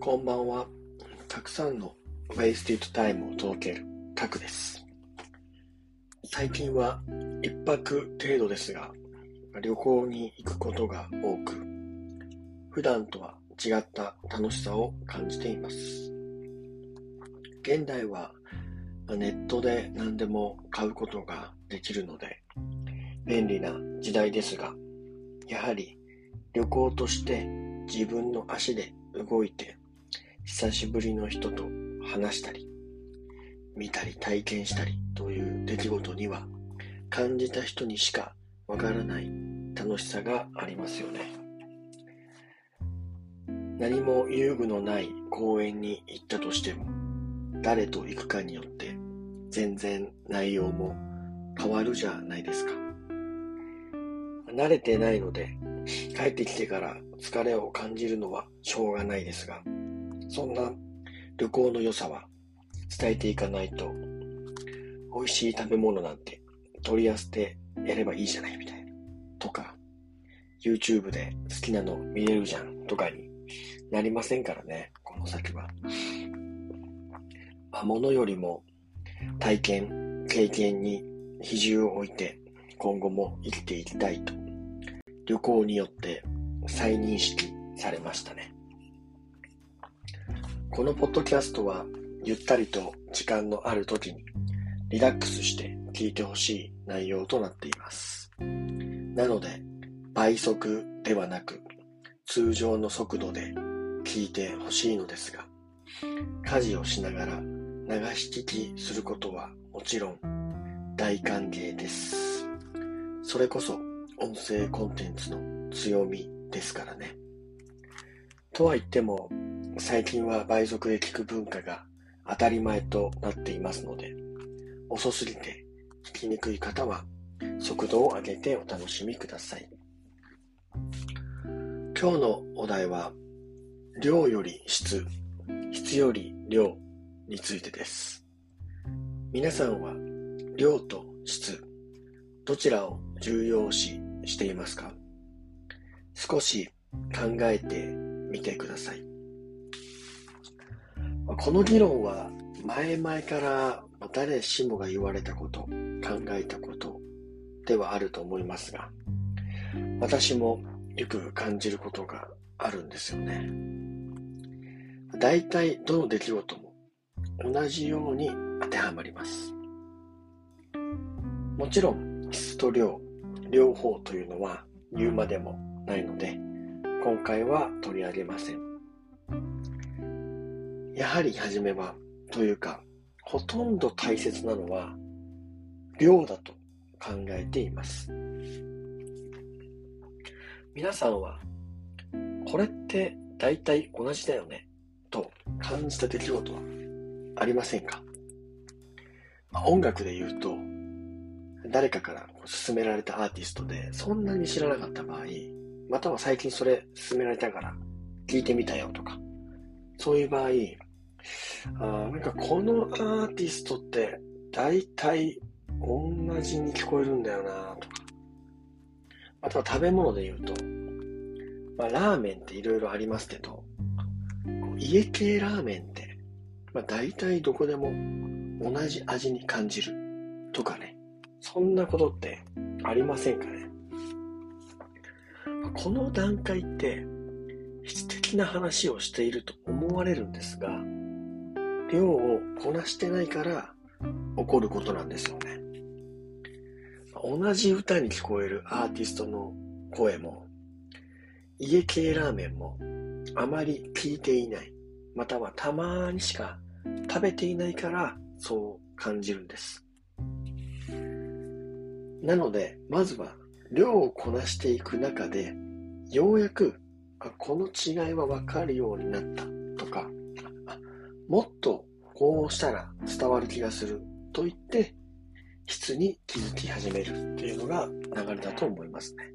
こんばんは。たくさんのウェイスティッドタイムを届けるタクです。最近は一泊程度ですが、旅行に行くことが多く、普段とは違った楽しさを感じています。現代はネットで何でも買うことができるので便利な時代ですが、やはり旅行として自分の足で動いて久しぶりの人と話したり見たり体験したりという出来事には感じた人にしかわからない楽しさがありますよね。何も遊具のない公園に行ったとしても誰と行くかによって全然内容も変わるじゃないですか。慣れてないので帰ってきてから疲れを感じるのはしょうがないですが、そんな旅行の良さは伝えていかないと、美味しい食べ物なんて取り寄せてやればいいじゃないみたいな。とか、YouTube で好きなの見れるじゃんとかになりませんからね、この先は。まあ、物よりも体験、経験に比重を置いて今後も生きていきたいと旅行によって再認識されましたね。このポッドキャストはゆったりと時間のある時にリラックスして聞いてほしい内容となっています。なので倍速ではなく通常の速度で聞いてほしいのですが家事をしながら流し聞きすることはもちろん大歓迎です。それこそ音声コンテンツの強みですからね。とは言っても、最近は倍速で聞く文化が当たり前となっていますので、遅すぎて聞きにくい方は速度を上げてお楽しみください。今日のお題は、量より質、質より量についてです。皆さんは量と質、どちらを重要視していますか？少し考えてみてください。この議論は前々から誰しもが言われたこと、考えたことではあると思いますが、私もよく感じることがあるんですよね。大体どの出来事も同じように当てはまります。もちろん質と量両方というのは言うまでもないので、今回は取り上げません。やはり初めは、というか、ほとんど大切なのは、量だと考えています。皆さんは、これって大体同じだよね、と感じた出来事はありませんか、まあ、音楽で言うと、誰かから勧められたアーティストで、そんなに知らなかった場合、または最近それ勧められたから聞いてみたよとか、そういう場合、あなんかこのアーティストって大体同じに聞こえるんだよなとか、あとは食べ物で言うと、まあ、ラーメンっていろいろありますけど、家系ラーメンって、まあ、大体どこでも同じ味に感じるとかね。そんなことってありませんかねこの段階って質的な話をしていると思われるんですが、量をこなしてないから起こることなんですよね。同じ歌に聞こえるアーティストの声も、家系ラーメンもあまり聞いていない、またはたまにしか食べていないからそう感じるんです。なので、まずは量をこなしていく中で、ようやく、あこの違いはわかるようになったとか、もっとこうしたら伝わる気がすると言って、質に気づき始めるっていうのが流れだと思いますね。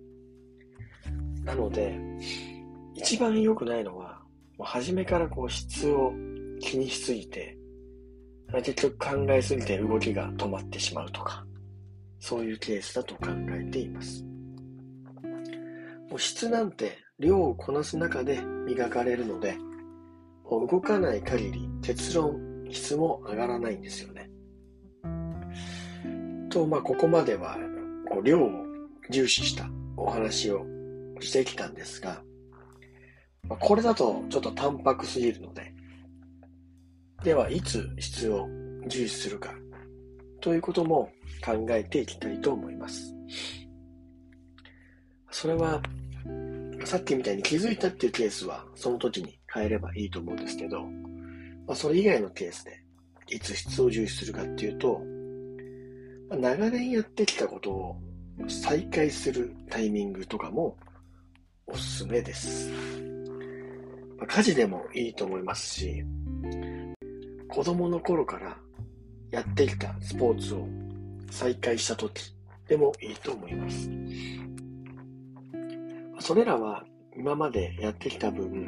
なので、一番良くないのは、もう初めからこう質を気にしすぎて、結局考えすぎて動きが止まってしまうとか、そういうケースだと考えています。もう質なんて量をこなす中で磨かれるので、動かない限り結論、質も上がらないんですよね。と、まあ、ここまでは、こう量を重視したお話をしてきたんですが、まあ、これだとちょっと淡白すぎるので、では、いつ質を重視するか、ということも考えていきたいと思います。それは、さっきみたいに気づいたっていうケースは、その時に変えればいいと思うんですけど、まあ、それ以外のケースで、いつ質を重視するかっていうと、ま長年やってきたことを再開するタイミングとかもおすすめです。まあ、家事でもいいと思いますし、子供の頃からやってきたスポーツを再開した時でもいいと思います。それらは今までやってきた分、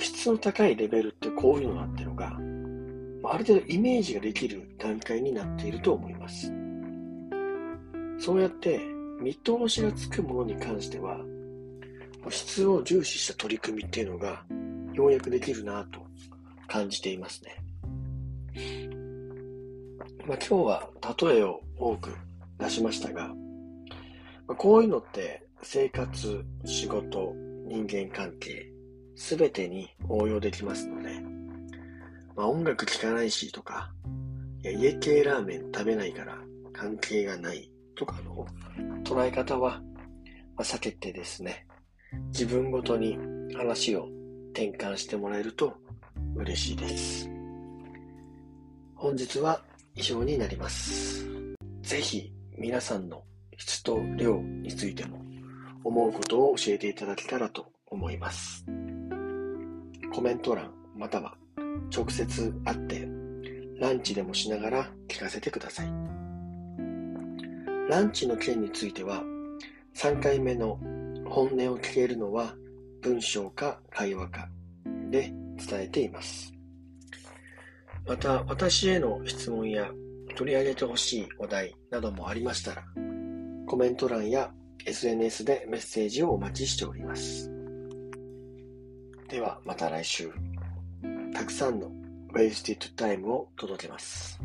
質の高いレベルってこういうのだっていうのが、ある程度イメージができる段階になっていると思います。そうやって見通しがつくものに関しては、質を重視した取り組みっていうのがようやくできるなと感じていますね。まあ、今日は例えを多く出しましたが、まあ、こういうのって生活、仕事、人間関係、すべてに応用できますので、まあ、音楽聴かないしとか、いや家系ラーメン食べないから関係がないとかの捉え方は、まあ、避けてですね、自分ごとに話を転換してもらえると嬉しいです。本日は以上になります。ぜひ皆さんの質と量についても思うことを教えていただけたらと思います。コメント欄または直接会ってランチでもしながら聞かせてください。ランチの件については3回目の本音を聞けるのは文章か会話かで伝えています。また私への質問や取り上げてほしいお題などもありましたらコメント欄や SNS でメッセージをお待ちしております。ではまた来週、たくさんの Wasted Time を届けます。